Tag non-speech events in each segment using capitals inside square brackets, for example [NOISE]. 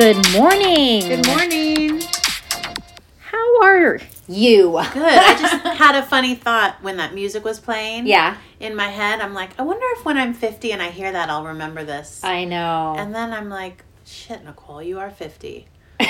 Good morning. Good morning. How are you? Good. I just [LAUGHS] had a funny thought when that music was playing. Yeah, In my head, I'm like, I wonder if when I'm 50 and I hear that, I'll remember this. I know. and then I'm like, shit, Nicole, you are 50. [LAUGHS]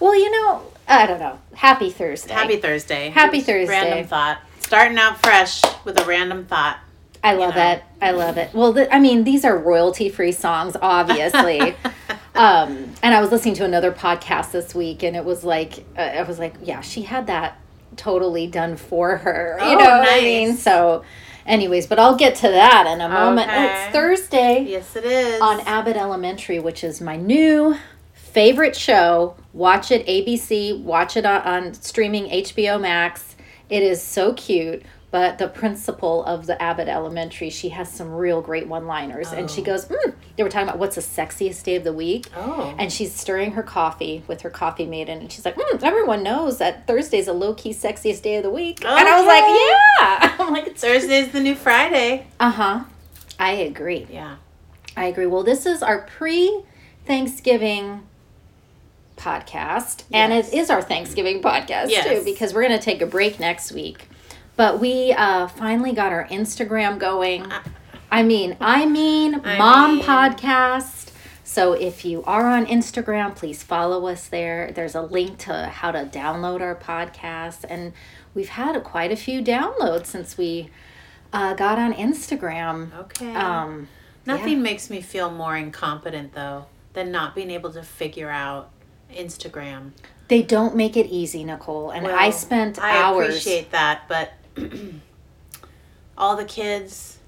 well, you know, I don't know. Happy Thursday. Happy Thursday. Happy Thursday. Random thought. Starting out fresh with a random thought. I love know. it. I love it. Well, th- I mean, these are royalty free songs, obviously. [LAUGHS] um, and I was listening to another podcast this week, and it was like, uh, I was like, yeah, she had that totally done for her. You Oh, know what I mean? So, anyways, but I'll get to that in a moment. Okay. It's Thursday. Yes, it is. on Abbott Elementary, which is my new favorite show. Watch it ABC, watch it on, on streaming HBO Max. It is so cute. But the principal of the Abbott Elementary, she has some real great one-liners, and she Oh. goes, mm. "They were talking about what's the sexiest day of the week." Oh. And she's stirring her coffee with her coffee maiden, and she's like, mm, "Everyone knows that Thursday's a low-key sexiest day of the week." And I was like, "Yeah." [LAUGHS] I'm like, Thursday's the new Friday. uh huh." I agree. Yeah. I agree. Well, this is our pre Thanksgiving podcast, and it is our Thanksgiving podcast Yes. too, because we're going to take a break next week. But we uh, finally got our Instagram going. I mean, I mean, I mom mean- podcast. So if you are on Instagram, please follow us there. There's a link to how to download our podcast, and we've had a, quite a few downloads since we uh, got on Instagram. Okay. Um, Nothing makes me feel more incompetent, though, than not being able to figure out Instagram. They don't make it easy, Nicole. And I spent I hours. I appreciate that, but [CLEARS THROAT] all the kids,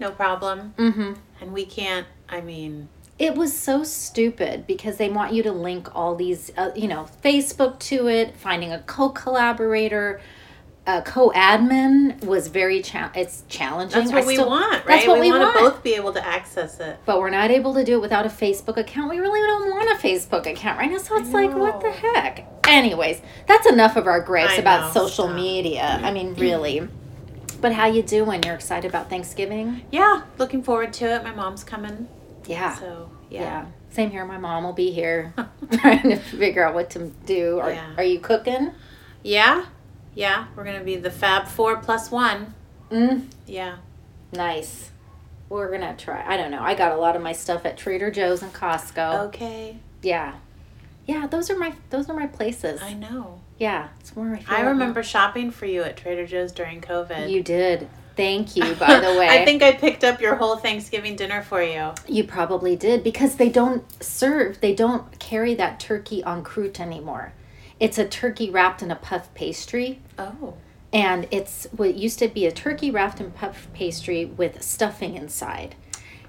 no problem, hmm and we can't. I mean, It was so stupid because they want you to link all these, uh, you know, Facebook to it. Finding a co-collaborator, a co-admin was very cha- it's challenging. that's what I we want, right? That's what we, want want. to both be able to access it. But we're not able to do it without a Facebook account. We really don't want a Facebook account right now. So it's like, what the heck? Anyways, that's enough of our gripes about social stop. media. I mean, [CLEARS THROAT] really. But how you doing? You're excited about Thanksgiving? Yeah, looking forward to it. My mom's coming, Yeah. so Yeah. yeah. Same here. My mom will be here [LAUGHS] trying to figure out what to do. Are, Yeah. are you cooking? Yeah, yeah. We're gonna be the Fab Four plus one. Mm, Yeah. nice. We're gonna try. I don't know. I got a lot of my stuff at Trader Joe's and Costco. Okay. Yeah, yeah. Those are my those are my places. I know. yeah, it's where I. Feel I remember shopping for you at Trader Joe's during COVID. You did. Thank you. [LAUGHS] By the way, I think I picked up your whole Thanksgiving dinner for you. you probably did because they don't serve. They don't carry that turkey on croûte anymore. It's a turkey wrapped in a puff pastry. Oh. and it's what used to be a turkey wrapped in puff pastry with stuffing inside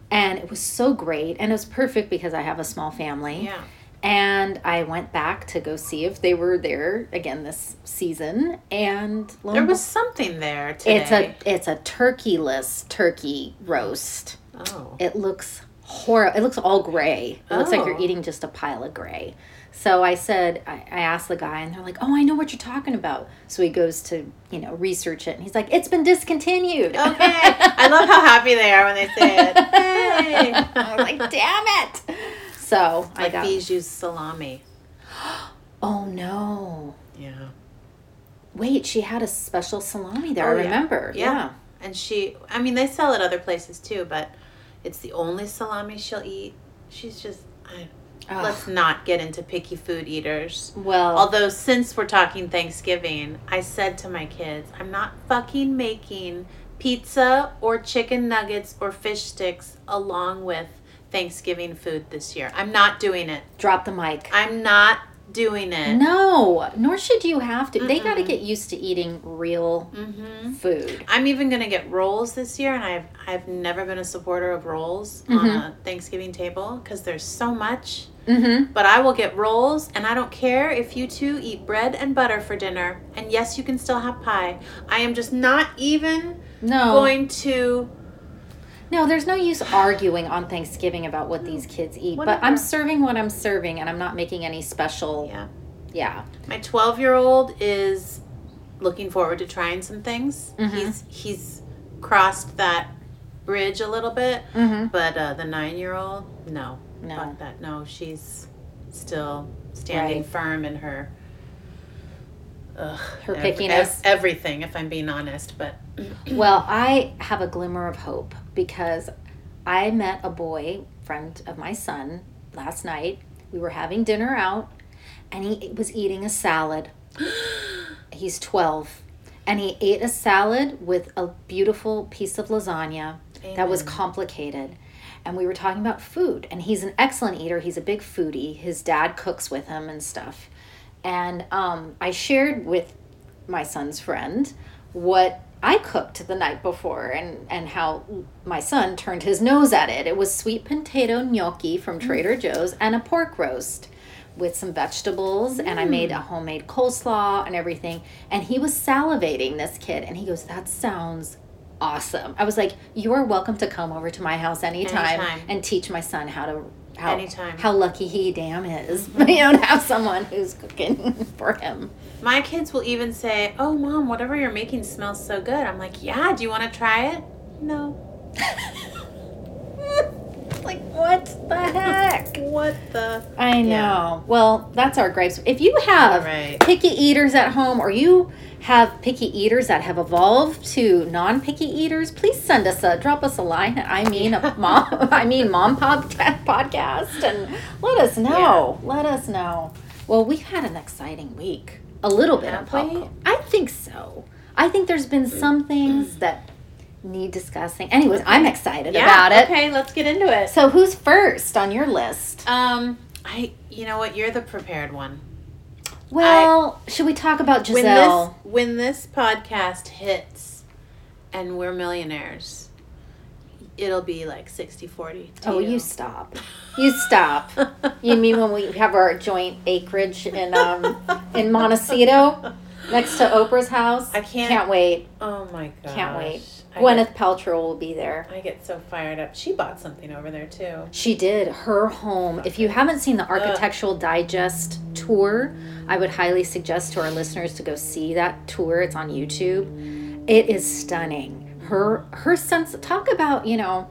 and it was so great and it was perfect because i have a small family Yeah. and i went back to go see if they were there again this season and There was something there today. it's a it's a turkeyless turkey roast Oh. it looks horrible it looks all gray it looks like you're Oh. eating just a pile of gray so i said I, I asked the guy and they're like oh i know what you're talking about so he goes to you know research it and he's like it's been discontinued Okay. I love how happy they are when they say it. Hey. [LAUGHS] i was like damn it so i Like got Bijou's salami. [GASPS] oh no Yeah. wait she had a special salami there Oh, i yeah. remember Yeah. yeah. And she, I mean, they sell it other places too, but it's the only salami she'll eat. She's just, I, Ugh. let's not get into picky food eaters. well Although, since we're talking Thanksgiving, I said to my kids, I'm not fucking making pizza or chicken nuggets or fish sticks along with Thanksgiving food this year. I'm not doing it. drop the mic I'm not doing it. no nor should you have to they got to get used to eating real hmm food I'm even gonna get rolls this year, and I've I've never been a supporter of rolls on Mhm. a Thanksgiving table because there's so much. mm-hmm But I will get rolls, and I don't care if you two eat bread and butter for dinner. And yes, you can still have pie. I am just not even no going to. No, there's no use arguing on Thanksgiving about what these kids eat. But I'm serving what I'm serving, and I'm not making any special. Yeah, Yeah. my 12 year old is looking forward to trying some things. Mhm. He's he's crossed that bridge a little bit. Mm-hmm. But uh, the nine year old, no. No. Fuck that. No, she's still standing Right. firm in her. Ugh, Her pickiness. ev- everything, if I'm being honest. But Well, I have a glimmer of hope because I met a boy friend of my son last night. We were having dinner out and he was eating a salad. [GASPS] He's 12 and he ate a salad with a beautiful piece of lasagna that was complicated. And we were talking about food and he's an excellent eater. He's a big foodie. His dad cooks with him and stuff. And um, I shared with my son's friend what I cooked the night before and, and how my son turned his nose at it. It was sweet potato gnocchi from mm. Trader Joe's and a pork roast with some vegetables and I made a mm. homemade coleslaw and everything. And he was salivating, this kid, and he goes, That sounds awesome. I was like, You are welcome to come over to my house anytime, Anytime. and teach my son how to how, Anytime. how lucky he damn is, you know, to have someone who's cooking [LAUGHS] for him. my kids will even say, "Oh, mom, whatever you're making smells so good." I'm like, "Yeah, do you want to try it?" No. [LAUGHS] like what the heck? [LAUGHS] What the? I know. Yeah. Well, that's our gripes. If you have Right. picky eaters at home or you have picky eaters that have evolved to non-picky eaters, please send us a drop us a line. I mean a [LAUGHS] mom I mean mom pod, podcast and let us know. Let us know. Well, we've had an exciting week. A little bit of Have pop. I think so. I think there's been some things [CLEARS THROAT] that need discussing. Anyways, I'm excited Yeah. about it. Okay, let's get into it. So who's first on your list? Um, I, you know what? You're the prepared one. Well, should we talk about When Gisele? this when this podcast hits, and we're millionaires, it'll be like 60-40 to oh, you stop. You stop. you [LAUGHS] mean when we have our joint acreage in um in Montecito next to Oprah's house? I can't- Can't wait. Oh my god! Can't wait. I Gwyneth Get, Paltrow will be there. I get so fired up. She bought something over there too. She did her home. If you haven't seen the Architectural Digest tour, I would highly suggest to our listeners to go see that tour. It's on YouTube. It is stunning. Her her sense talk about, you know,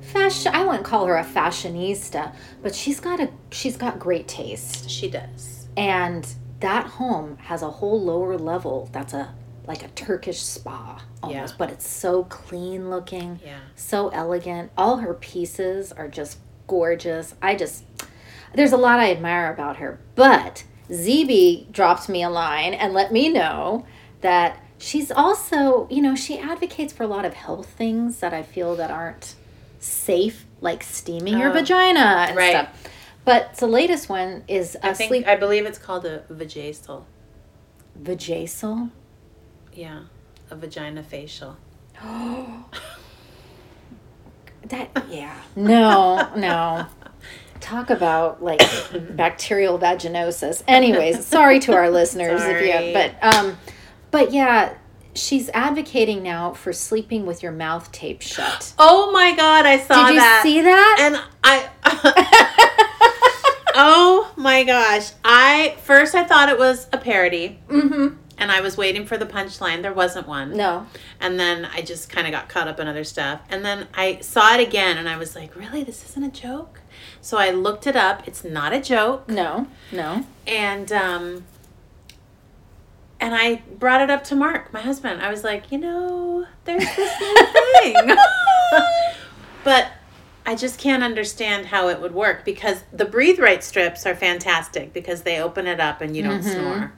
fashion I wouldn't call her a fashionista, but she's got a she's got great taste. She does. And that home has a whole lower level that's a like a Turkish spa almost, Yeah. but it's so clean looking Yeah. so elegant. All her pieces are just gorgeous. I just there's a lot I admire about her. But ZB dropped me a line and let me know that she's also, you know, she advocates for a lot of health things that I feel that aren't safe, like steaming your Oh, vagina and right. stuff. But the latest one is I a think sleep I believe it's called a vajacial. vajacial. Yeah, a vagina facial. [GASPS] That yeah. No, no. Talk about like bacterial vaginosis. Anyways, [LAUGHS] sorry to our listeners if Sorry. you but um but yeah, she's advocating now for sleeping with your mouth taped shut. Oh my god, I saw Did you that. see that? and I [LAUGHS] Oh my gosh. I first I thought it was a parody mm-hmm. And I was waiting for the punchline. There wasn't one. No. And then I just kind of got caught up in other stuff. And then I saw it again and I was like, "Really? This isn't a joke?" So I looked it up. It's not a joke. No. No. And um and I brought it up to Mark, my husband. I was like, "You know, there's this new [LAUGHS] thing." [LAUGHS] but I just can't understand how it would work because the breathe right strips are fantastic because they open it up and you don't Mhm. snore.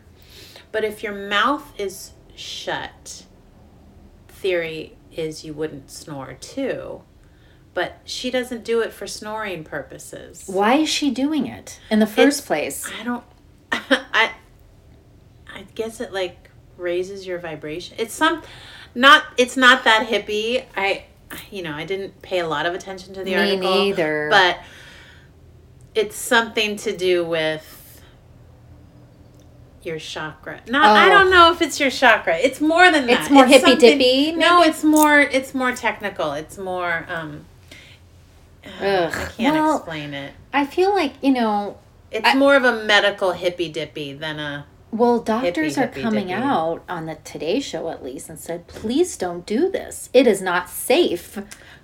But if your mouth is shut, theory is you wouldn't snore too. But she doesn't do it for snoring purposes. Why is she doing it in the first It's- place? I don't [LAUGHS] I I guess it like raises your vibration. It's some not it's not that hippie. I you know, I didn't pay a lot of attention to the Me article. neither. But it's something to do with your chakra. Not I Oh. don't know if it's your chakra. It's more than that. It's more hippy dippy, No, it's more it's more technical. It's more um [SIGHS] Ugh. I can't Well, explain it. I feel like, you know, It's I- more of a medical hippy dippy than a Well, doctors Hippie, are hippie coming dippy. out on the Today Show at least and said, please don't do this. It is not safe.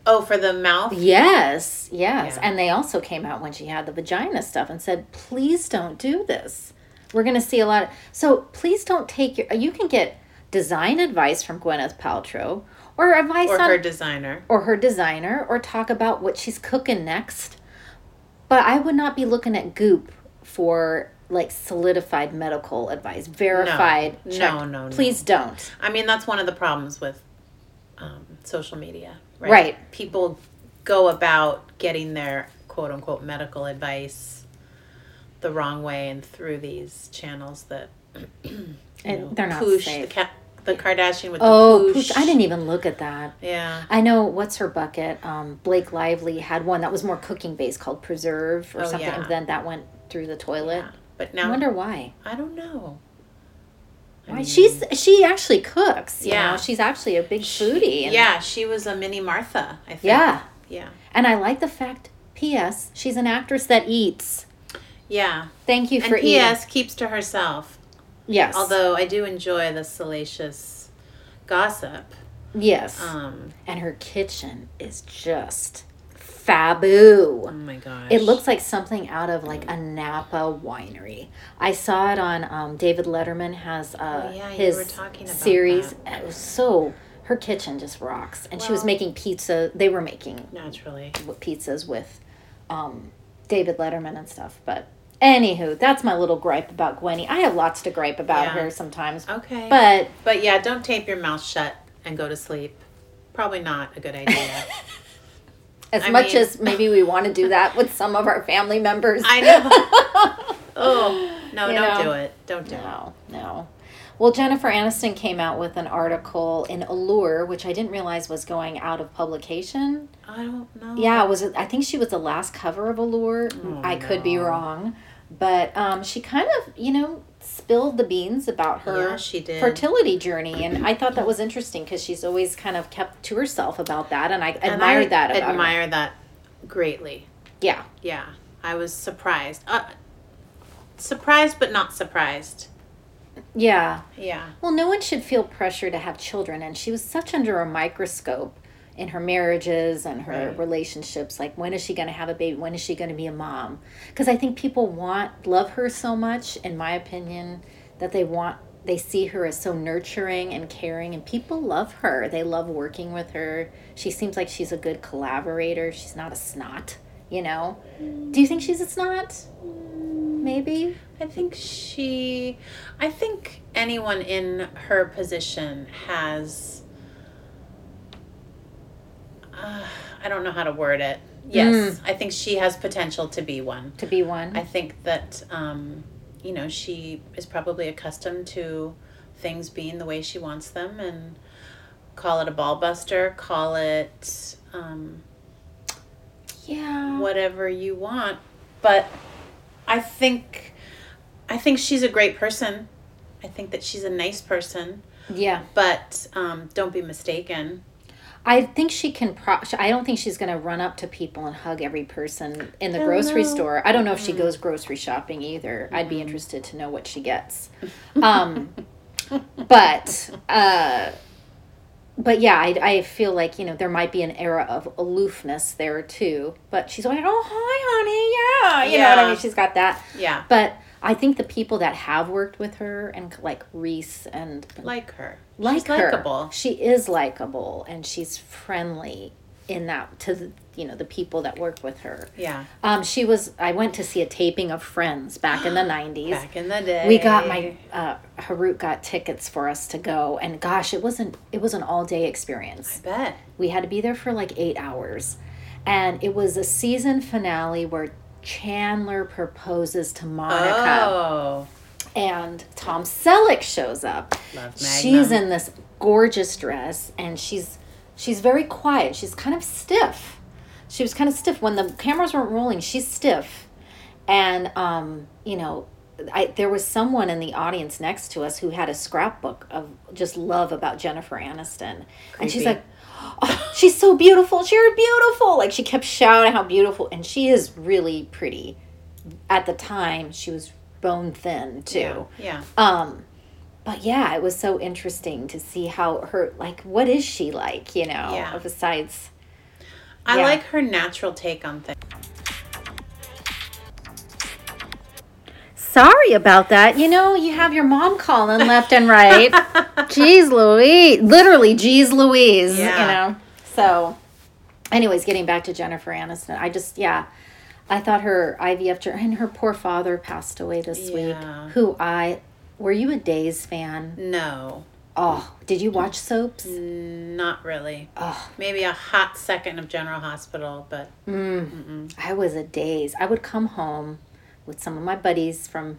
Oh, for the mouth. Yes, yes. Yeah. And they also came out when she had the vagina stuff and said, please don't do this. We're going to see a lot. Of, so please don't take your. You can get design advice from Gwyneth Paltrow or advice Or on her designer. or her designer or talk about what she's cooking next. But I would not be looking at Goop for like solidified medical advice, verified. No, checked. no, no. Please don't. I mean, that's one of the problems with um, social media, right? Right. People go about getting their quote unquote medical advice the wrong way and through these channels that [CLEARS THROAT] you And they're not Poosh, safe. The, ca- the Kardashian with Oh, the pooch. poosh. I didn't even look at that. Yeah. I know what's her bucket. Um, Blake Lively had one that was more cooking based called Preserve or Oh, something, yeah. and then that went through the toilet. yeah. But I wonder why. I don't know. I Why mean, she's she actually cooks. You Yeah. know? she's actually a big foodie. and- yeah, she was a mini Martha. I think. yeah, Yeah. and I like the fact. P.S. She's an actress that eats. Yeah. Thank you And for eating. P.S. keeps to herself. Yes. Although I do enjoy the salacious gossip. yes, Um, and her kitchen is just faboo. oh my gosh. It looks like something out of like a Napa winery. I saw it on um, David Letterman has uh, Oh, yeah, you his were talking about series. It was so her kitchen just rocks, and she was making pizza. They were making naturally. pizzas with um, David Letterman and stuff. But anywho, that's my little gripe about Gwenny. I have lots to gripe about Yeah. her sometimes, Okay. but But yeah, don't tape your mouth shut and go to sleep. Probably not a good idea. [LAUGHS] as I much mean- as maybe we want to do that with some of our family members, I know. [LAUGHS] oh no, You don't know. do it. Don't do it. No, no. Well, Jennifer Aniston came out with an article in Allure, which I didn't realize was going out of publication. I don't know. Yeah, was it? I think she was the last cover of Allure. Oh, I could be wrong, but um, she kind of, you know, spilled the beans about her Yeah, fertility journey, and I thought that was interesting because she's always kind of kept to herself about that, and I And admired I that about her. admire that greatly. Yeah, Yeah, I was surprised. Uh, surprised, but not surprised. yeah. Yeah. Well, no one should feel pressure to have children, and she was such under a microscope in her marriages and her Right. relationships. Like, when is she going to have a baby? When is she going to be a mom? Because I think people want love her so much, in my opinion, that they want they see her as so nurturing and caring, and people love her. They love working with her. She seems like she's a good collaborator. She's not a snot, you know. Do you think she's a snot? Maybe. I think she, I think anyone in her position has, uh, [SIGHS] I don't know how to word it. Yes, I think she has potential to be one. To be one. I think that, um, you know, she is probably accustomed to things being the way she wants them and call it a ball buster, call it um, yeah. whatever you want. But I think I think she's a great person. I think that she's a nice person, Yeah. but um, don't be mistaken. I think she can. Pro- I don't think she's going to run up to people and hug every person in the grocery store. I don't know if she goes grocery shopping either. I'd be interested to know what she gets. Um, [LAUGHS] but uh, but yeah, I, I feel like you know there might be an era of aloofness there too. But she's like, oh hi, honey, yeah, you know what I mean. She's got that. Yeah, But I think the people that have worked with her and like Reese and like her. like she's her. likable. She is likable and she's friendly in that to the, you know the people that work with her. Yeah, Um, she was. I went to see a taping of Friends back in the [GASPS] nineties. back in the day. We got my uh, Harut got tickets for us to go, and gosh, it wasn't. It was an all day experience. I bet. We had to be there for like eight hours, and it was a season finale where Chandler proposes to Monica Oh, and Tom Selleck shows up. She's in this gorgeous dress and she's she's very quiet. She's kind of stiff. She was kind of stiff when the cameras weren't rolling. She's stiff. And um, you know, I there was someone in the audience next to us who had a scrapbook of just love about Jennifer Aniston. And she's like oh, [LAUGHS] she's so beautiful. She's beautiful. Like she kept shouting how beautiful and she is really pretty. At the time, she was bone thin too. Yeah. Um, but yeah, it was so interesting to see how her like what is she like, you know, Yeah. besides I Yeah. like her natural take on things. Sorry about that. You know, you have your mom calling left and right. [LAUGHS] Jeez Louise. Literally, geez Louise. Yeah. You know. So anyways, getting back to Jennifer Aniston, I just yeah. I thought her IVF journey and her poor father passed away this Yeah. week. Who I were you a Days fan? No, Oh, did you watch soaps? not really. Oh, Maybe a hot second of General Hospital, but mm. I was a Days. I would come home with some of my buddies from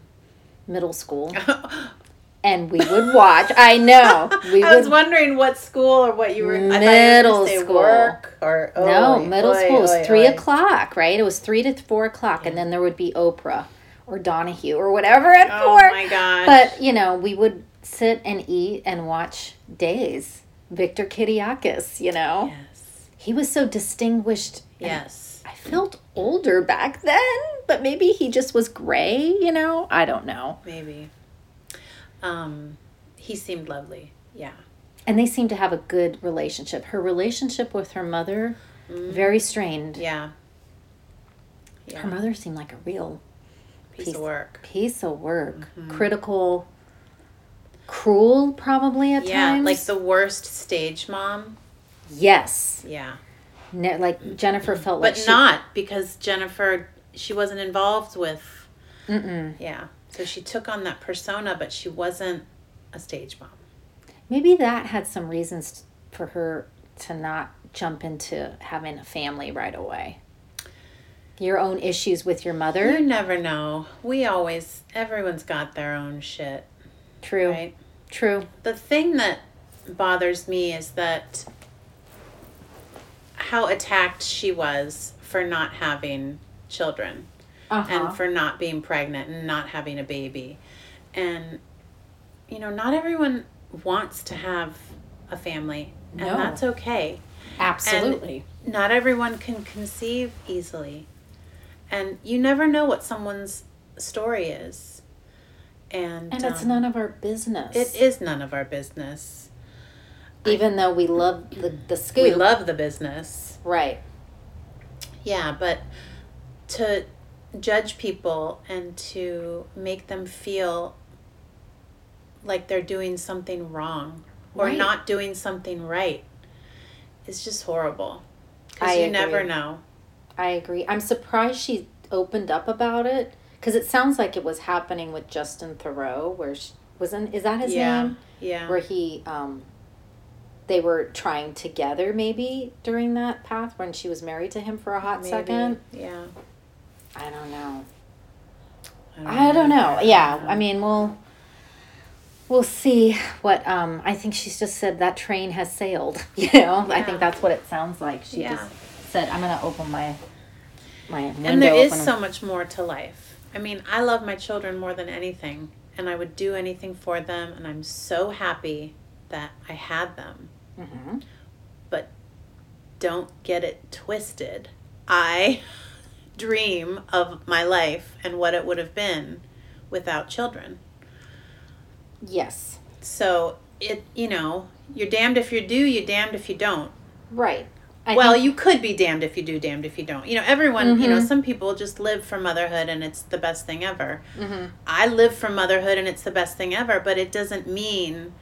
middle school [LAUGHS] and we would watch. I know. [LAUGHS] We I was would wondering what school or what you were. I you were Middle school. Work or oh, No, middle oy, school was oy, three oy. o'clock, right? It was three to four o'clock, and then there would be Oprah or Donahue or whatever at Oh four. my gosh! But you know, we would sit and eat and watch Days. Victor Kiriakis, you know, yes, he was so distinguished. yes. I felt older back then, but maybe he just was gray. You know, I don't know. Maybe. Um, he seemed lovely. Yeah. And they seemed to have a good relationship. Her relationship with her mother, very strained. Mm-hmm. Yeah. Yeah. Her mother seemed like a real piece, piece- of work. piece of work Mm-hmm. critical cruel probably at Yeah, times Yeah, like the worst stage mom. yes Yeah. ne- like jennifer felt like But not because Jennifer, she wasn't involved with. Mm-mm. Yeah. So she took on that persona, but she wasn't a stage mom. maybe that had some reasons for her to not jump into having a family right away your own issues with your mother. You never know. We always, everyone's got their own shit, true right? true The thing that bothers me is that how attacked she was for not having children uh-huh. and for not being pregnant and not having a baby. And, you know, not everyone wants to have a family, and No. that's okay. absolutely Not everyone can conceive easily. And you never know what someone's story is. And, and it's um, none of our business It is none of our business. even though we love the, the scoop We love the business. right Yeah, but to judge people and to make them feel like they're doing something wrong or Right. not doing something right is just horrible. Because you never know. I agree. I'm surprised she opened up about it because it sounds like it was happening with Justin Theroux, where she, wasn't is that his Yeah. name? Yeah. Where he um, they were trying together maybe during that path when she was married to him for a hot Maybe. second. Yeah. I don't know. I I don't know. Yeah. I mean, we'll we'll see what um I think she's just said that train has sailed, [LAUGHS] you know? I think that's what it sounds like. She Yeah. just said I'm going to open my my window and there is so much more to life. I mean, I love my children more than anything, and I would do anything for them, and I'm so happy that I had them. Mhm. But don't get it twisted. I dream of my life and what it would have been without children. Yes. So it, you know, you're damned if you do, you're damned if you don't. Right. I well, think- you could be damned if you do, damned if you don't. You know, everyone, you know, Mhm. some people just live for motherhood and it's the best thing ever. Mhm. I live for motherhood and it's the best thing ever, but it doesn't mean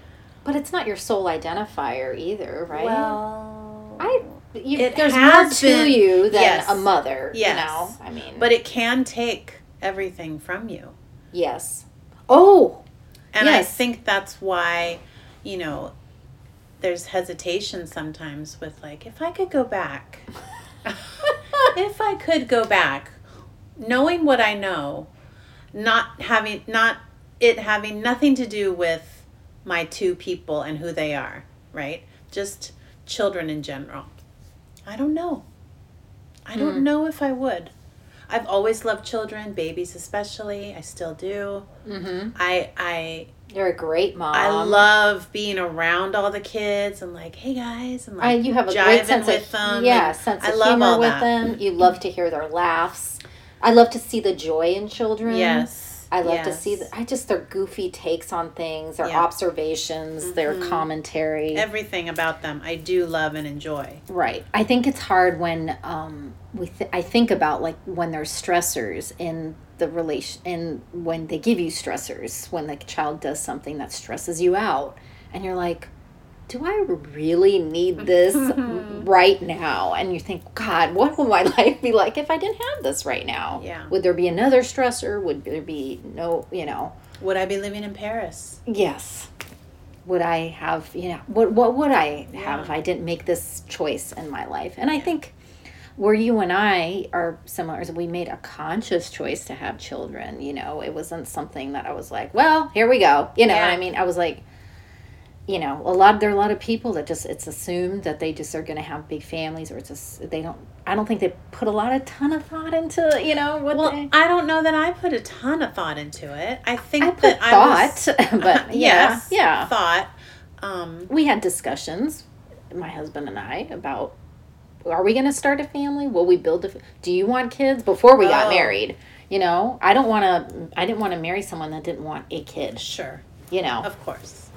but it's not your sole identifier either, right? well I you, It there's more has to been- you than yes. a mother, Yes. you know. I mean, but it can take everything from you. yes. Oh, And I think that's why, you know, there's hesitation sometimes with like if I could go back. [LAUGHS] if I could go back, knowing what I know, not having not it having nothing to do with my two people and who they are, right? Just children in general. I don't know. I don't Hmm. know if I would. I've always loved children, babies especially. I still do. mm-hmm. I I you're a great mom. I love being around all the kids and like, hey guys, and like I, you have a great sense with of them. yeah, and sense I of love humor all with that. them. You love to hear their laughs. I love to see the joy in children. Yes, I love to see Yes. that. I just their goofy takes on things, their Yeah. observations, their Mhm. commentary. Everything about them I do love and enjoy. Right. I think it's hard when um, we. Th- I think about like when there's stressors in the relation, in when they give you stressors, when the child does something that stresses you out, and you're like, "Do I really need this [LAUGHS] right now?" And you think, "God, what will my [LAUGHS] life be like if I didn't have this right now? Yeah. Would there be another stressor? Would there be no? You know." Would I be living in Paris? Yes. Would I have, you know, what what would I have Yeah. if I didn't make this choice in my life? And I think where you and I are similar is we made a conscious choice to have children, you know. It wasn't something that I was like, well, here we go. You know Yeah. I mean? I was like you know, a lot there are a lot of people that just it's assumed that they just are going to have big families or it's just they don't I don't think they put a lot of ton of thought into, you know, what Well, they I don't know that I put a ton of thought into it. I think I put that thought, I [LAUGHS] but [LAUGHS] yeah, yes, yeah. thought. Um, we had discussions my husband and i about are we going to start a family will we build a do you want kids before we got Oh. married you know i don't want to i didn't want to marry someone that didn't want a kid sure, you know of course.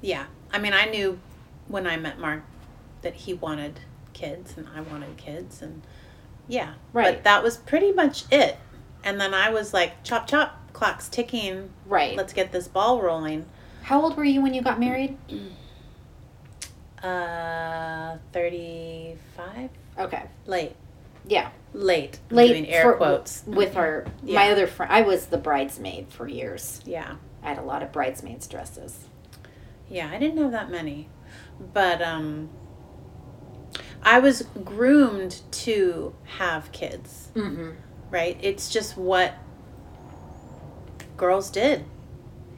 Yeah, I mean, I knew when I met Mark that he wanted kids and I wanted kids, and yeah, Right. But that was pretty much it. And then I was like, chop chop, clock's ticking. right Let's get this ball rolling. how old were you when you got married [CLEARS THROAT] Uh, thirty-five. okay Late. yeah Late. I'm late doing air for- quotes. with our my other friend i was the bridesmaid for years Yeah. i had a lot of bridesmaids dresses Yeah, I didn't have that many. But um I was groomed to have kids, mm-hmm. right? It's just what girls did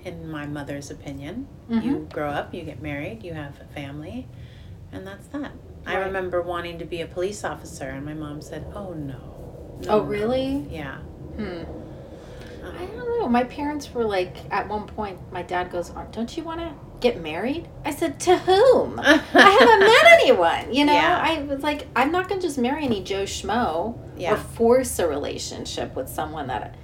in my mother's opinion. Mm-hmm. You grow up, you get married, you have a family, and that's that. I remember wanting to be a police officer and my mom said, "Oh no." no oh no." really Yeah. hmm. Um, I don't know. My parents were like, at one point, my dad goes, Don't you want to get married? I said, To whom? [LAUGHS] I haven't met anyone. You know, Yeah. I was like, I'm not going to just marry any Joe Schmo Yeah. or force a relationship with someone that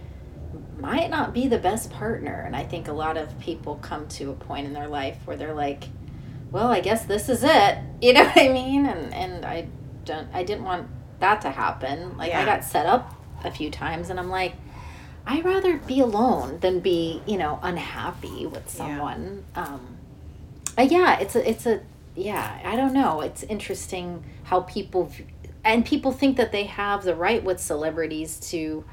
might not be the best partner. And I think a lot of people come to a point in their life where they're like, well, I guess this is it. [LAUGHS] You know what I mean? And, and I don't, I didn't want that to happen. Like I got set up a few times and I'm like, I'd rather be alone than be, you know, unhappy with someone. Um, but yeah, it's a, it's a, yeah, I don't know. It's interesting how people, and people think that they have the right with celebrities to,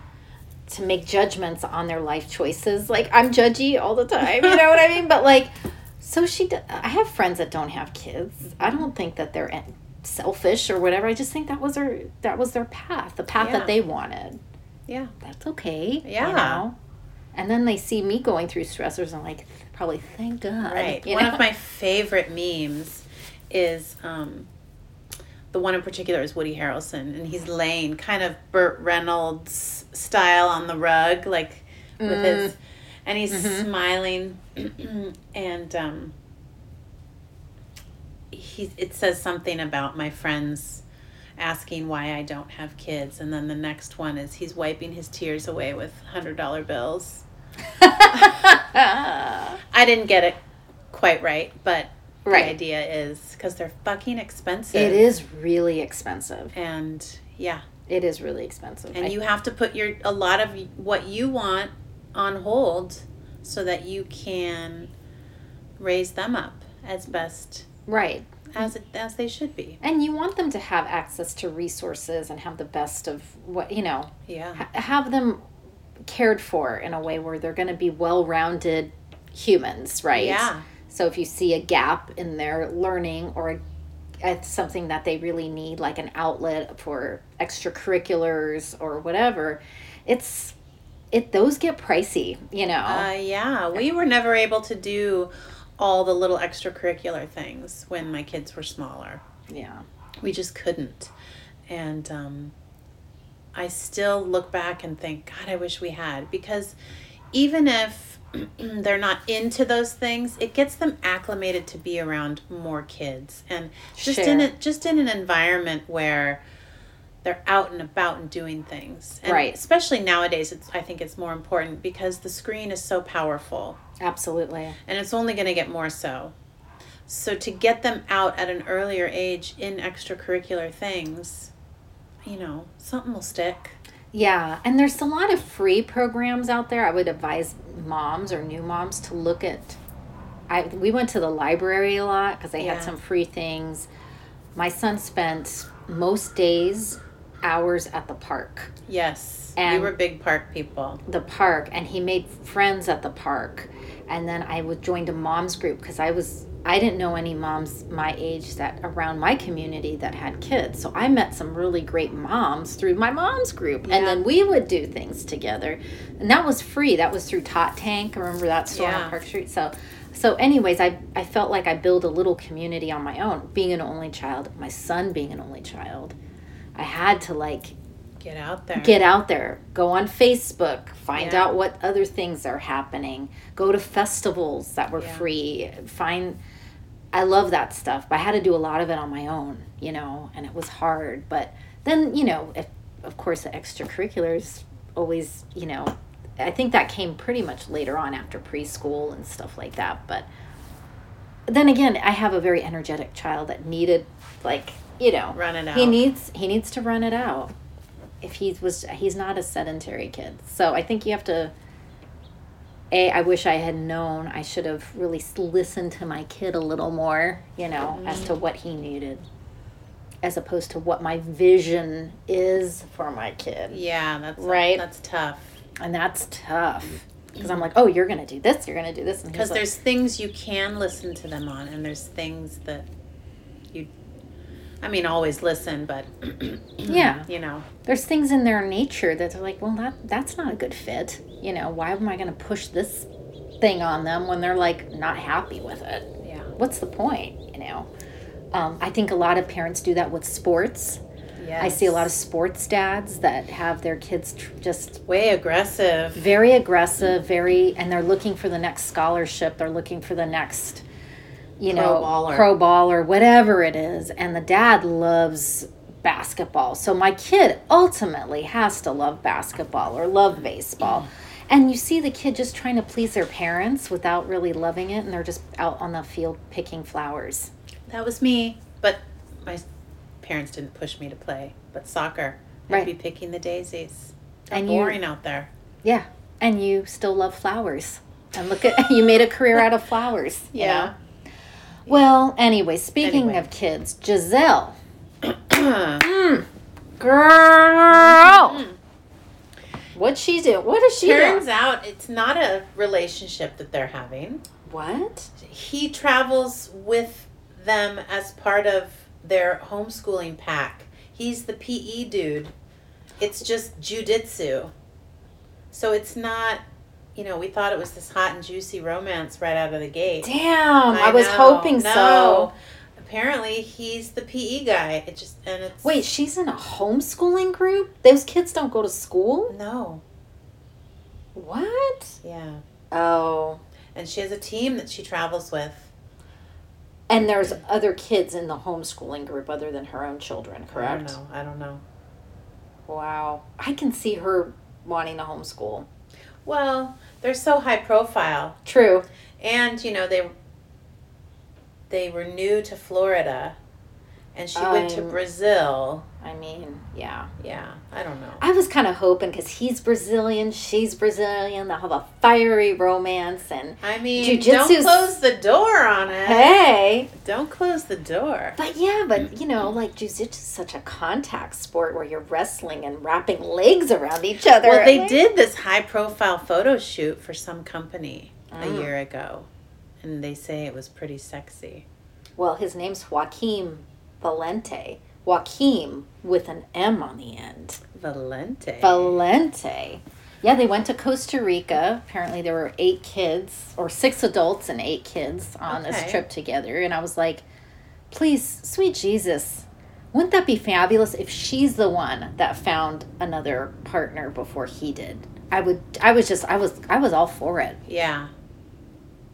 to make judgments on their life choices. Like I'm judgy all the time, you know what I mean? But [LAUGHS] like, so she, d- I have friends that don't have kids. I don't think that they're selfish or whatever. I just think that was their, that was their path, the path Yeah. that they wanted yeah. that's okay. Yeah. You know? And then they see me going through stressors and like probably thank God. Right. one know? of my favorite memes is um, the one in particular is Woody Harrelson, and he's laying kind of Burt Reynolds style on the rug, like with his, and he's Mhm. smiling, [CLEARS THROAT] and um, he it says something about my friends asking why I don't have kids, and then the next one is he's wiping his tears away with hundred dollar bills. [LAUGHS] I didn't get it quite right, but Right. the idea is because they're fucking expensive. it is really expensive. and yeah, It is really expensive. and I- you have to put your a lot of what you want on hold so that you can raise them up as best right. as as they should be. And you want them to have access to resources and have the best of what, you know, Yeah, ha- have them cared for in a way where they're going to be well-rounded humans, right? yeah, So if you see a gap in their learning or it's something that they really need, like an outlet for extracurriculars or whatever, it's it those get pricey, you know. uh, yeah. We were never able to do all the little extracurricular things when my kids were smaller. yeah. we just couldn't and um, i still look back and think god i wish we had because even if [CLEARS THROAT] they're not into those things it gets them acclimated to be around more kids and just in a, just in an environment where they're out and about and doing things. And Right. Especially nowadays, it's I think it's more important because the screen is so powerful Absolutely. and it's only going to get more so. So to get them out at an earlier age in extracurricular things, you know, something will stick. Yeah, and there's a lot of free programs out there. I would advise moms or new moms to look at. I we went to the library a lot because they Yeah. had some free things. My son spent most days hours at the park. Yes. And- we were big park people. the park and he made friends at the park and then i was joined a moms group because i was i didn't know any moms my age that around my community that had kids. So i met some really great moms through my moms group. And then we would do things together. And that was free. That was through tot tank. I remember that store Yeah. on park street? So so anyways I, I felt like i built a little community on my own being an only child my son being an only child. I had to like Get out there. get out there go on facebook find Yeah. out what other things are happening go to festivals that were Yeah. free find i love that stuff but i had to do a lot of it on my own you know and it was hard but then you know if, of course the extracurriculars always you know i think that came pretty much later on after preschool and stuff like that but then again i have a very energetic child that needed like you know Run it out. he needs he needs to run it out if he was he's not a sedentary kid. So i think you have to a i wish i had known i should have really listened to my kid a little more you know as to mm-hmm. what he needed as opposed to what my vision is for my kid. Yeah, that's Right. That's tough. and that's tough. Mm-hmm. Because i'm like oh you're gonna do this you're gonna do this Because like, there's things you can listen to them on, and there's things that I mean, always listen, but [CLEARS THROAT] Yeah. you know, there's things in their nature that they're like, well, that that's not a good fit. You know, why am I going to push this thing on them when they're like not happy with it? yeah, What's the point? You know, um, I think a lot of parents do that with sports. yeah. I see a lot of sports dads that have their kids tr- just way aggressive. very aggressive, very, and they're looking for the next scholarship. They're looking for the next, you Pro know, baller. pro baller, whatever it is. And the dad loves basketball. So my kid ultimately has to love basketball or love baseball. Mm. And you see the kid just trying to please their parents without really loving it, and they're just out on the field picking flowers. That was me, but my parents didn't push me to play. But soccer, I'd Right. be picking the daisies. And you- boring out there. Yeah. And you still love flowers. And look at [LAUGHS] you made a career out of flowers. you know? Well, anyway, speaking Anyway. of kids, Gisele. Turns [CLEARS THROAT] Girl. Mm-hmm. What'd she do? What does she do? out it's not a relationship that they're having. What? He travels with them as part of their homeschooling pack. He's the PE dude. It's just jujitsu. So it's not, you know, we thought it was this hot and juicy romance right out of the gate. Damn, I, was know. hoping so. Apparently, he's the PE guy. It just and it's Wait, she's in a homeschooling group? Those kids don't go to school? no, What? yeah. Oh. And she has a team that she travels with. And there's other kids in the homeschooling group other than her own children, I correct? don't know. I don't know. Wow. I can see her wanting to homeschool. Well, they're so high profile, True. and you know they they were new to Florida, and she went to um, Brazil. I mean, yeah. Yeah, I don't know. I was kind of hoping because he's Brazilian, she's Brazilian, they'll have a fiery romance and I mean, Jujitsu's- don't close the door on it. hey. Don't close the door. But yeah, but you know, like jujitsu is such a contact sport where you're wrestling and wrapping legs around each other. Well, they did this high profile photo shoot for some company a Mm. year ago, and they say it was pretty sexy. Well, his name's Joaquim Valente. Joaquim with an M on the end. Valente. Valente. Yeah, they went to Costa Rica. Apparently, there were eight kids, or six adults and eight kids on this trip together. And I was like, please, sweet Jesus, wouldn't that be fabulous if she's the one that found another partner before he did? I would. I was just. I was. I was all for it. yeah.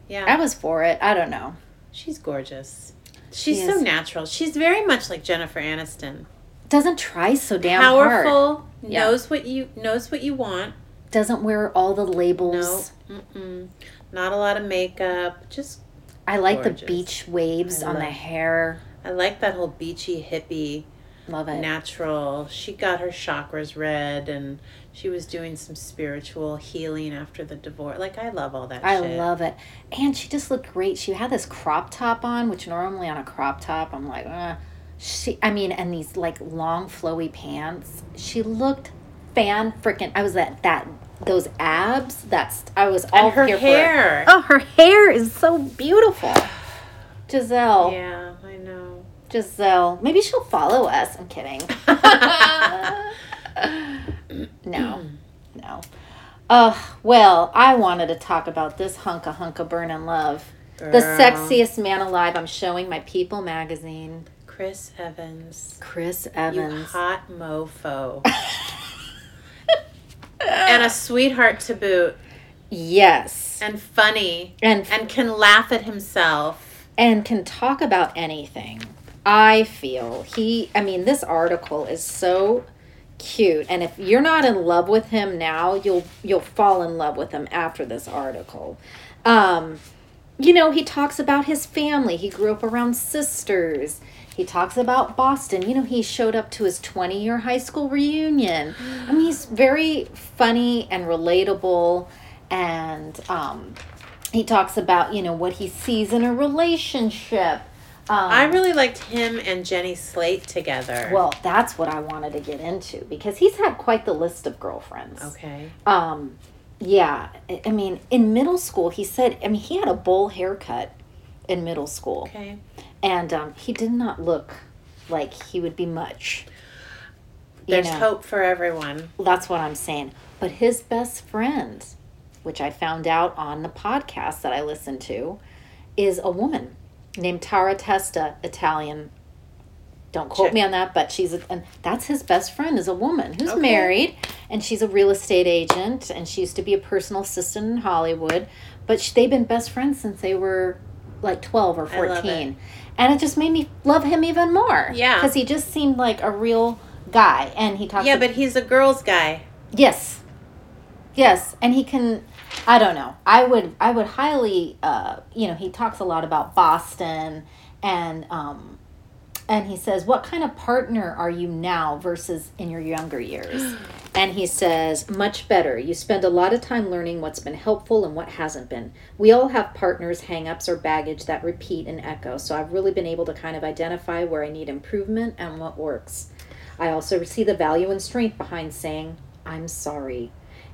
Yeah. I was for it. I don't know. She's gorgeous. She's She so natural. She's very much like Jennifer Aniston. Doesn't try so damn hard. Powerful. Yeah. Knows what you knows what you want. Doesn't wear all the labels. No. Mm-mm. Not a lot of makeup. Just I like Gorgeous. the beach waves I on the hair. I like that whole beachy hippie Love it. natural. She got her chakras read and she was doing some spiritual healing after the divorce. Like I love all that I shit. love it. And she just looked great. She had this crop top on, which normally on a crop top, I'm like, uh, she, I mean, and these like long flowy pants. She looked fan freaking, I was at that, those abs, that's, I was all and her here hair. Oh, her hair is so beautiful. Gisele. Yeah, I know. Gisele. Maybe she'll follow us. I'm kidding. [LAUGHS] [LAUGHS] no, no. Uh, well, I wanted to talk about this hunka hunka burnin' love. The sexiest man alive. I'm showing my People magazine. Chris Evans. Chris Evans. You hot mofo. [LAUGHS] and a sweetheart to boot. yes. And funny. And And can laugh at himself. and can talk about anything. I feel he I mean this article is so cute and if you're not in love with him now, you'll you'll fall in love with him after this article. Um you know, he talks about his family. He grew up around sisters. He talks about Boston. You know, he showed up to his 20 year high school reunion. I mean, he's very funny and relatable. And um, he talks about, you know, what he sees in a relationship. Um, I really liked him and Jenny Slate together. well, that's what I wanted to get into because he's had quite the list of girlfriends. okay. Um, yeah, I mean, in middle school, he said, I mean, he had a bowl haircut in middle school, Okay. and um, he did not look like he would be much. There's know, hope for everyone. That's what I'm saying. But his best friend, which I found out on the podcast that I listened to, is a woman named Tara Testa, Italian. Don't quote Check. me on that, but she's a, and that's his best friend is a woman who's Okay. married and she's a real estate agent and she used to be a personal assistant in Hollywood, but sh they've been best friends since they were like 12 or I love 14. And it just made me love him even more. Yeah. Cuz he just seemed like a real guy and he talks Yeah, but he's a girl's guy. Yes. Yes, and he can I don't know. I would I would highly uh you know, he talks a lot about Boston and um and he says, "What kind of partner are you now versus in your younger years?" [GASPS] And he says, "Much better. You spend a lot of time learning what's been helpful and what hasn't been. We all have partners, hangups, or baggage that repeat and echo. So I've really been able to kind of identify where I need improvement and what works. I also see the value and strength behind saying, I'm sorry.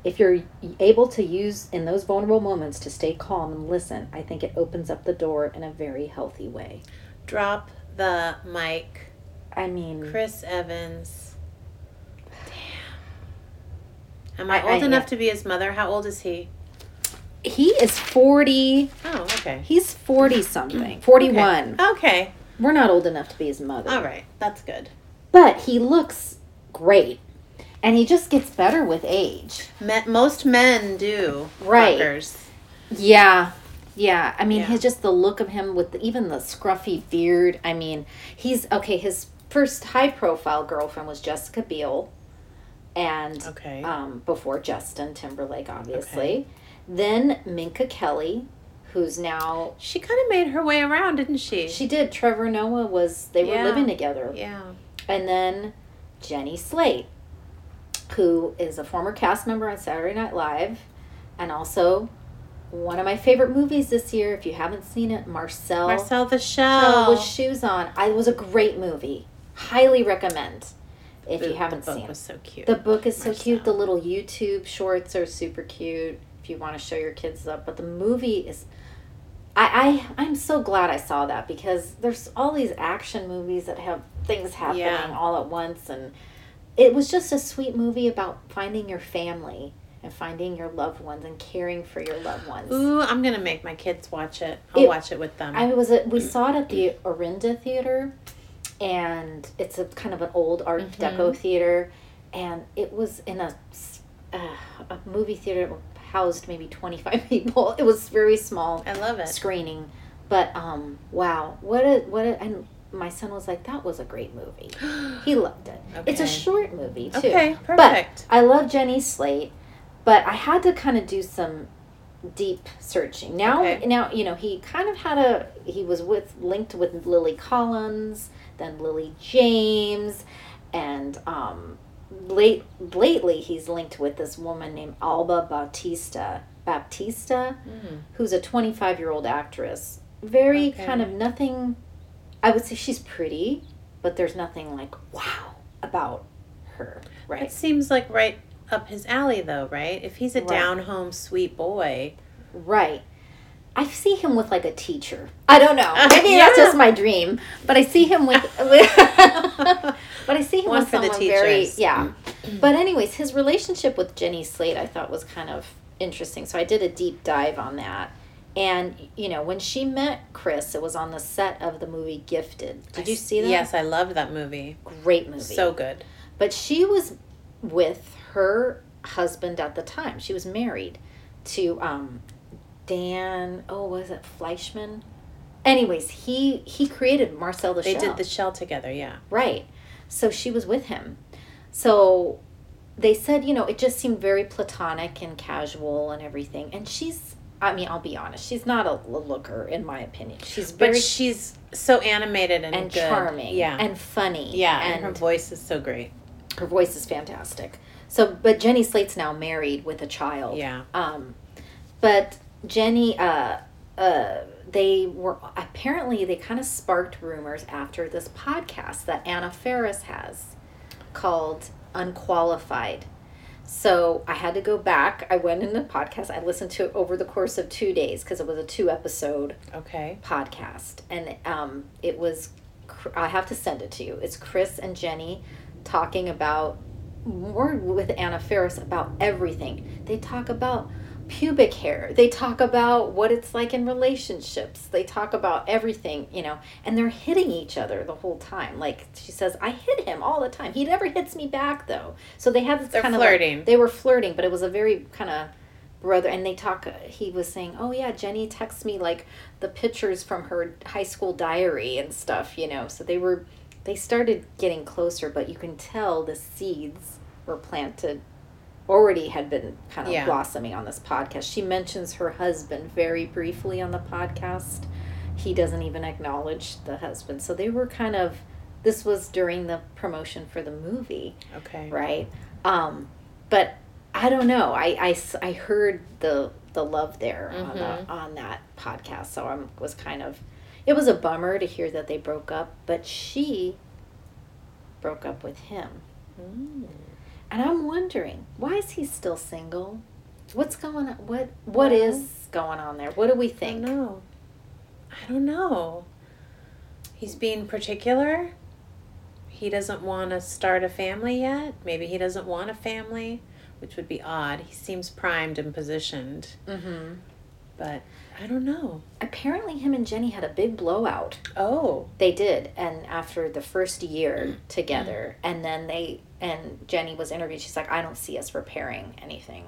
If you're able to use in those vulnerable moments to stay calm and listen, I think it opens up the door in a very healthy way. Drop the mic. I mean, Chris Evans. Damn. Am I, I- I- old enough yeah. to be his mother? How old is he? he is 40, Oh, okay. he's 40 something, 41. Okay. okay. We're not old enough to be his mother. All right. That's good. But he looks great. And he just gets better with age. Most men do. Right. fuckers. Yeah. Yeah. I mean, Yeah. his just the look of him with the, even the scruffy beard. I mean, he's okay. His first high profile girlfriend was Jessica Biel. And Okay. um, before Justin Timberlake, obviously. Then Minka Kelly, who's now. She kind of made her way around, didn't she? She did. Trevor Noah was. They were living together. yeah. And then Jenny Slate, who is a former cast member on Saturday Night Live, and also one of my favorite movies this year. If you haven't seen it, Marcel. Marcel the Marcel Shell. with shoes on. I it was a great movie. Highly recommend if The- you haven't seen it. the book was so cute. The book is so cute. The little YouTube shorts are super cute if you want to show your kids up. But the movie is. I, I I'm so glad I saw that because there's all these action movies that have things happening Yeah. all at once and it was just a sweet movie about finding your family and finding your loved ones and caring for your loved ones. Ooh, I'm gonna make my kids watch it. I'll It- watch it with them. I was at, we saw it at the Orinda Theater, and it's a kind of an old Art Mhm. Deco theater, and it was in a uh, a movie theater that housed maybe twenty five [LAUGHS] people. It was very small I love it. screening, but um, wow, what a what a and my son was like, "That was a great movie." [GASPS] He loved it. It's a short movie too. Okay, perfect. But. I love Jenny Slate, but I had to kind of do some deep searching. Now, Okay. now you know he kind of had a he was with linked with Lily Collins, then Lily James, and um, late lately he's linked with this woman named Alba Bautista Baptista, Mm. who's a 25 year old actress. Very Okay. kind of nothing. I would say she's pretty, but there's nothing like wow about her, right? It seems like right up his alley, though, right? If he's a Right. down home sweet boy, Right. I see him with like a teacher. I don't know. [LAUGHS] Maybe that's just my dream. But I see him with, with [LAUGHS] [LAUGHS] but I see him One with someone very yeah. But anyways, his relationship with Jenny Slate I thought was kind of interesting. So I did a deep dive on that. And you know, when she met Chris, it was on the set of the movie Gifted. Did you see that? Yes, I loved that movie. Great movie. So good. But she was with her husband at the time. She was married to um, Dan. Oh, was it Fleischman? Anyways, he he created Marcel the They Shell. did the shell together, yeah. right. So she was with him. So they said, you know, it just seemed very platonic and casual and everything. And she's, I mean, I'll be honest, she's not a looker in my opinion. She's very, But she's so animated and, and good. charming, Yeah. and funny, yeah, and and her voice is so great. her voice is fantastic. So, but Jenny Slate's now married with a child. Yeah. Um, but Jenny, uh, uh, they were apparently they kind of sparked rumors after this podcast that Anna Faris has called Unqualified. So I had to go back. I went in the podcast. I listened to it over the course of two days because it was a two episode Okay. podcast, and um, it was. I have to send it to you. It's Chris and Jenny talking about more with Anna Faris about everything. They talk about pubic hair. They talk about what it's like in relationships. They talk about everything, you know, and they're hitting each other the whole time. Like she says, I hit him all the time. He never hits me back though. So they had this They're kind of flirting. they were flirting, but it was a very kind of brother and they talk he was saying oh yeah jenny texts me like the pictures from her high school diary and stuff you know so they were they started getting closer but you can tell the seeds were planted already had been kind of Yeah. blossoming on this podcast she mentions her husband very briefly on the podcast he doesn't even acknowledge the husband so they were kind of this was during the promotion for the movie Okay. right? Um, but I don't know. I I, I heard the the love there on the, Mhm. on that podcast, so I was kind of. It was a bummer to hear that they broke up, but she broke up with him, Mm. And I'm wondering why is he still single? What's going on? What what Well- is going on there? What do we think? I don't know. I don't know. He's being particular. He doesn't want to start a family yet. Maybe he doesn't want a family, which would be odd. He seems primed and positioned, Mm-hmm. but I don't know. Apparently, him and Jenny had a big blowout. Oh, They did, and after the first year mm. together, mm. and then they and Jenny was interviewed. She's like, "I don't see us repairing anything,"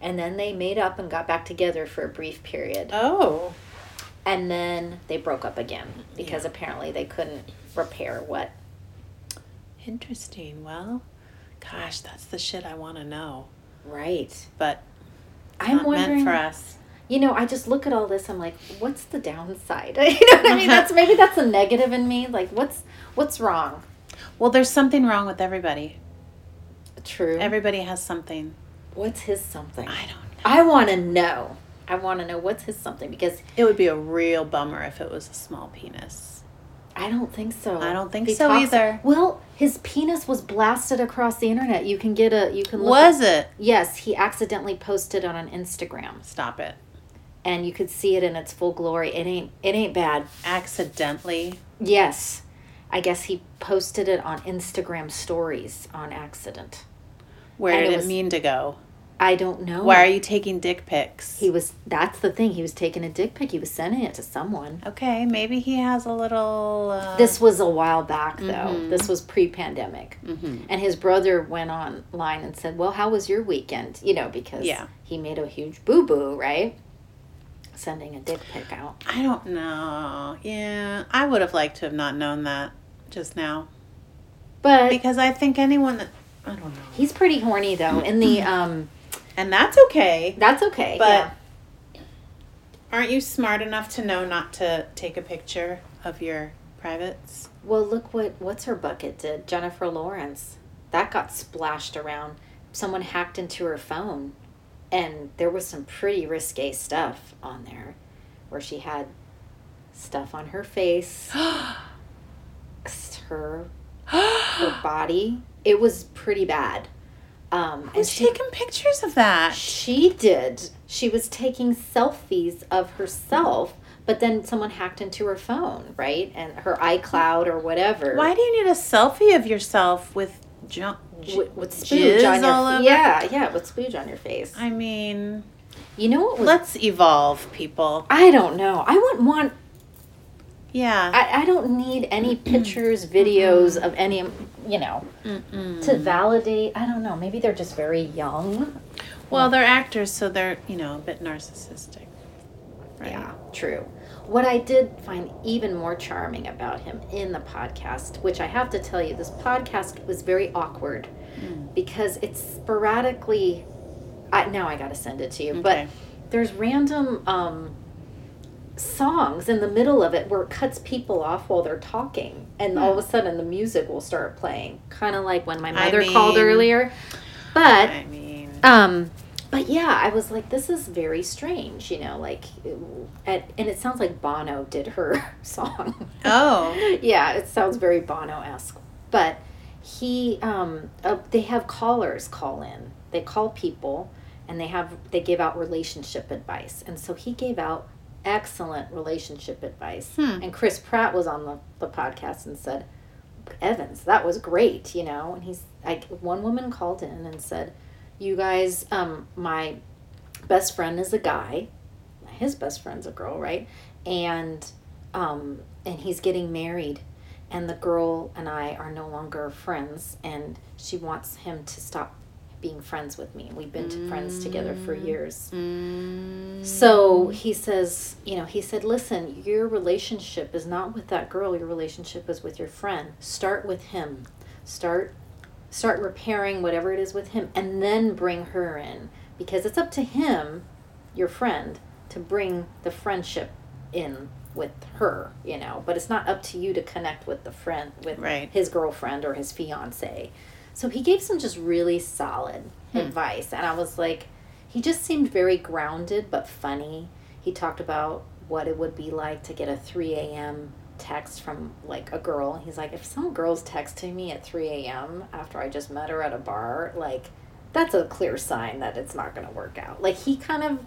and then they made up and got back together for a brief period, oh, and then they broke up again because apparently they couldn't repair what. interesting. Well, gosh, that's the shit I want to know. Right. But I'm wondering. meant for us. You know, I just look at all this. I'm like, what's the downside? [LAUGHS] you know what I mean? That's maybe that's a negative in me. Like, what's what's wrong? Well, there's something wrong with everybody. True. Everybody has something. what's his something? I don't know. I want to know. I want to know what's his something because It would be a real bummer if it was a small penis. I don't think so. I don't think He so talks- either. Well, his penis was blasted across the internet. You can get a you can look Was it? Yes, he accidentally posted on an Instagram Stop it. And you could see it in its full glory. It ain't it ain't bad. Accidentally. Yes. I guess he posted it on Instagram stories on accident. Where And did it it, mean to go? I don't know. Why are you taking dick pics? He was that's the thing. He was taking a dick pic. He was sending it to someone. okay, maybe he has a little. Uh, This was a while back though. Mhm. This was pre-pandemic. mhm. And his brother went online and said, "Well, how was your weekend?" You know, because Yeah. he made a huge boo boo, right? Sending a dick pic out. I don't know. Yeah, I would have liked to have not known that just now But because I think anyone that I don't know, he's pretty horny though. In the [CLEARS THROAT] um, and that's okay. that's okay. But yeah. aren't you smart enough to know not to take a picture of your privates? Well, look what what's her bucket did. Jennifer Lawrence. That got splashed around. Someone hacked into her phone and there was some pretty risque stuff on there where she had stuff on her face, [GASPS] her [GASPS] her body. It was pretty bad. Um and Who's she taking pictures of that? she did. She was taking selfies of herself, but then someone hacked into her phone, right? And her iCloud or whatever. Why do you need a selfie of yourself with junk? With, with spooge on your over? yeah yeah with spooge on your face I mean, you know what was let's evolve, people. i don't know i wouldn't want Yeah. I, I don't need any [CLEARS THROAT] pictures videos of any you know Mm-mm. to validate i don't know maybe they're just very young Well, they're actors, so they're you know a bit narcissistic. Right? yeah true what i did find even more charming about him in the podcast which i have to tell you this podcast was very awkward Mm. because it's sporadically I, now i gotta send it to you but there's random um, songs in the middle of it where it cuts people off while they're talking and all of a sudden the music will start playing kind of like when my Hmm. I mother called earlier but I mean, um but yeah i was like this is very strange you know like and, and it sounds like bono did her [LAUGHS] song oh, [LAUGHS] yeah, it sounds very Bono esque. But he, um, uh, they have callers call in. They call people, and they have they give out relationship advice. And so he gave out excellent relationship advice. Hmm. And Chris Pratt was on the, the podcast and said, "Evans, that was great," you know. And he's like, one woman called in and said, "You guys, um, my best friend is a guy. His best friend's a girl, right? And um, and he's getting married and the girl and I are no longer friends and she wants him to stop being friends with me. We've been to friends together for years. mm, So he says, you know, he said, listen, your relationship is not with that girl, your relationship is with your friend. Start with him. Start start repairing whatever it is with him and then bring her in because it's up to him, your friend, to bring the friendship in with her, you know, but it's not up to you to connect with the friend with Right. his girlfriend or his fiance. So he gave some just really solid Hmm. advice and I was like he just seemed very grounded but funny. He talked about what it would be like to get a 3 a.m. text from like a girl. He's like, if some girl's texting me at 3 a.m. after I just met her at a bar, like, that's a clear sign that it's not going to work out. Like, he kind of,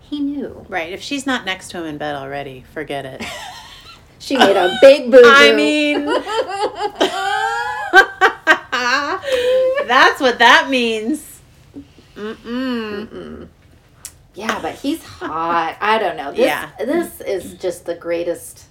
he knew. right. If she's not next to him in bed already, forget it. [LAUGHS] She made a big [LAUGHS] boo I mean, [LAUGHS] that's what that means. Mm-mm. yeah, but he's hot. I don't know. This, Yeah. This is just the greatest,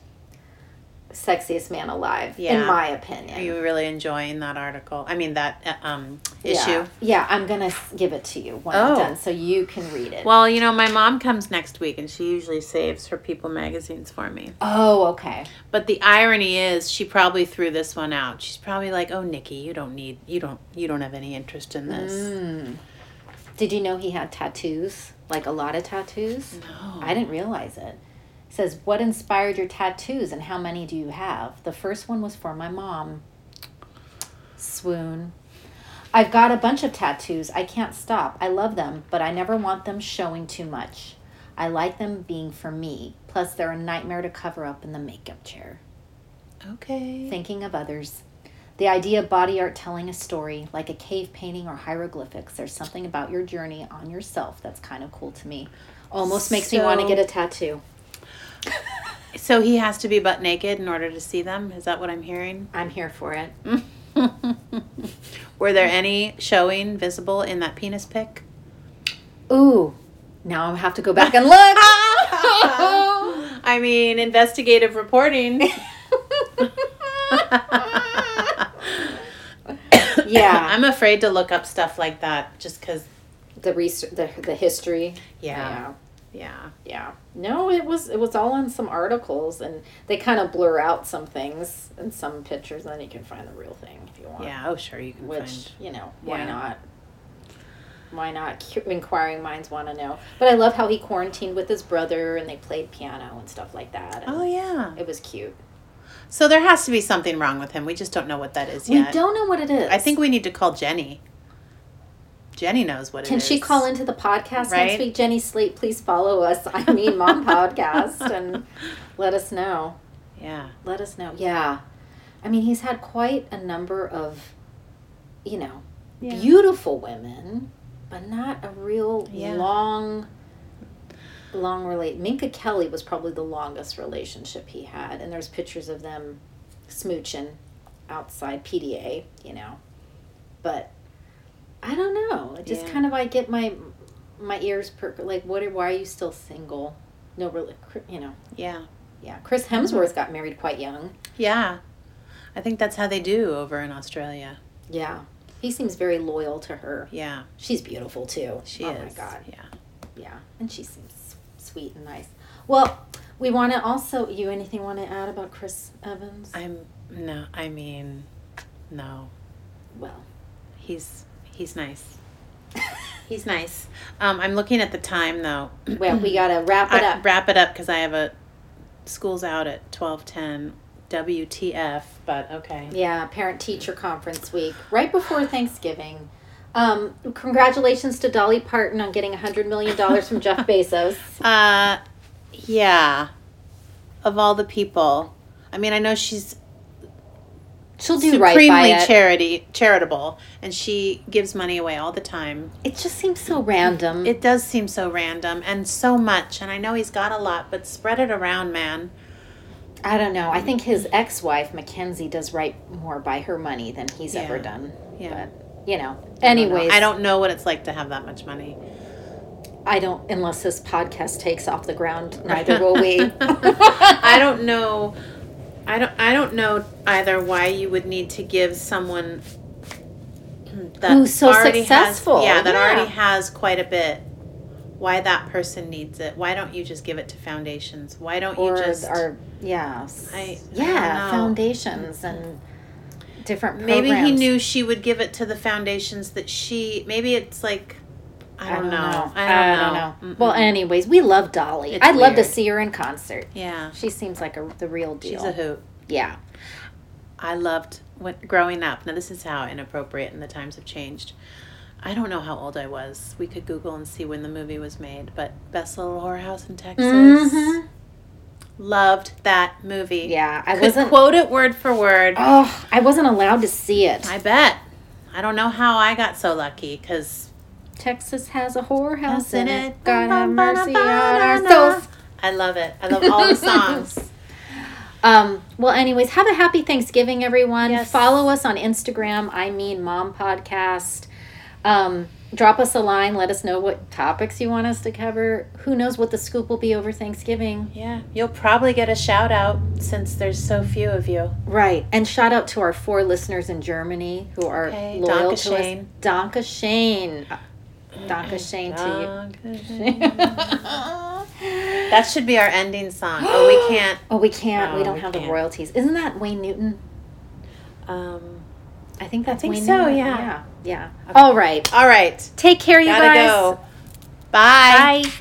sexiest man alive, in my opinion. Are you really enjoying that article? I mean, that uh, um, issue. Yeah, I'm gonna give it to you when Oh. I'm done, so you can read it. Well, you know, my mom comes next week, and she usually saves her People magazines for me. oh, okay. But the irony is, she probably threw this one out. She's probably like, "Oh, Nikki, you don't need, you don't, you don't have any interest in this." Mm. Did you know he had tattoos? Like a lot of tattoos? No. I didn't realize it. Says, What inspired your tattoos and how many do you have? The first one was for my mom. Swoon. I've got a bunch of tattoos. I can't stop. I love them, but I never want them showing too much. I like them being for me. Plus, they're a nightmare to cover up in the makeup chair. Okay. Thinking of others. The idea of body art telling a story, like a cave painting or hieroglyphics, there's something about your journey on yourself that's kind of cool to me. Almost makes me want to get a tattoo. So he has to be butt naked in order to see them. Is that what I'm hearing? I'm here for it. [LAUGHS] Were there any showing visible in that penis pic? Ooh, now I have to go back and look. [LAUGHS] I mean, investigative reporting. [LAUGHS] yeah, I'm afraid to look up stuff like that just because, the research, the the history. yeah. Yeah. Yeah. Yeah. No, it was it was all in some articles and they kind of blur out some things and some pictures and then you can find the real thing if you want. Yeah. Oh, sure. You can Which, find. you know, why Yeah. not? Why not? Inquiring minds want to know. But I love how he quarantined with his brother and they played piano and stuff like that. Oh yeah. It was cute. So there has to be something wrong with him. We just don't know what that is We yet. We don't know what it is. I think we need to call Jenny. Jenny knows what it Can she call into the podcast Right? next week? Jenny Slate, please follow us. I [LAUGHS] mean, Mom Podcast, and let us know. Yeah. Let us know. Yeah. I mean, he's had quite a number of, you know, Yeah. beautiful women, but not a real Yeah. long, long relate. Minka Kelly was probably the longest relationship he had, and there's pictures of them smooching outside PDA, you know. But I don't know. It just Yeah. kind of I get my my ears perk. Like, what? Are, why are you still single? No, really, you know. Yeah. Yeah, Chris Hemsworth got married quite young. Yeah. I think that's how they do over in Australia. Yeah, he seems very loyal to her. Yeah. She's beautiful too. She oh is. my god. Yeah. Yeah, and she seems sweet and nice. Well, we want to also. You anything want to add about Chris Evans? I'm no. I mean, no. well, He's he's nice. He's nice. Um, I'm looking at the time though. [CLEARS THROAT] well, we gotta wrap it I- up. wrap it up because I have a school's out at twelve ten. WTF? But okay. Yeah, parent teacher conference week right before Thanksgiving. Um, congratulations to Dolly Parton on getting a hundred million dollars from Jeff [LAUGHS] Bezos. Uh, yeah. Of all the people, I mean, I know she's She'll do right by supremely it. charity charitable, and she gives money away all the time. it just seems so random. It does seem so random and so much, and I know he's got a lot, but spread it around, man. I don't know. I think his ex-wife Mackenzie does right more by her money than he's Yeah. ever done. Yeah. But you know, I don't know. I don't know what it's like to have that much money. I don't unless this podcast takes off the ground. Neither [LAUGHS] will we. I don't know. I don't. I don't know either why you would need to give someone that Who's so successful, Has, yeah, that yeah. already has quite a bit. Why that person needs it? Why don't you just give it to foundations? Why don't or you just? or yeah, I- I yeah, know. foundations and different. Programs. maybe he knew she would give it to the foundations that she. Maybe it's like. I don't, know. I don't know. Mm-mm. Well, anyways, we love Dolly. It's I'd love to see her in concert. yeah, She seems like a, the real deal. she's a hoot. yeah. I loved when growing up. Now this is how inappropriate and the times have changed. I don't know how old I was. We could Google and see when the movie was made, but Best Little Whorehouse in Texas. Mhm. Loved that movie. Yeah, I Could wasn't. quote it word for word. Oh, I wasn't allowed to see it. I bet. I don't know how I got so lucky because Texas has a whorehouse House in it. it. God have mercy on our souls. I love it. I love all the [LAUGHS] songs. Um, well, anyways, have a happy Thanksgiving, everyone. Yes. Follow us on Instagram. I mean, Mom Podcast. Um, drop us a line. Let us know what topics you want us to cover. Who knows what the scoop will be over Thanksgiving? yeah, you'll probably get a shout out since there's so few of you. Right. And shout out to our four listeners in Germany who are Okay, loyal to schön. us. Danke Schoen. Danke Schoen to you. That should be our ending song. Oh, we can't. [GASPS] oh, we can't. No, we don't we have the can't. royalties. Isn't that Wayne Newton? Um, I think that's think Wayne so, Newton. yeah. Yeah. Yeah. All right. all right. Take care, you Gotta guys. go. Bye. Bye.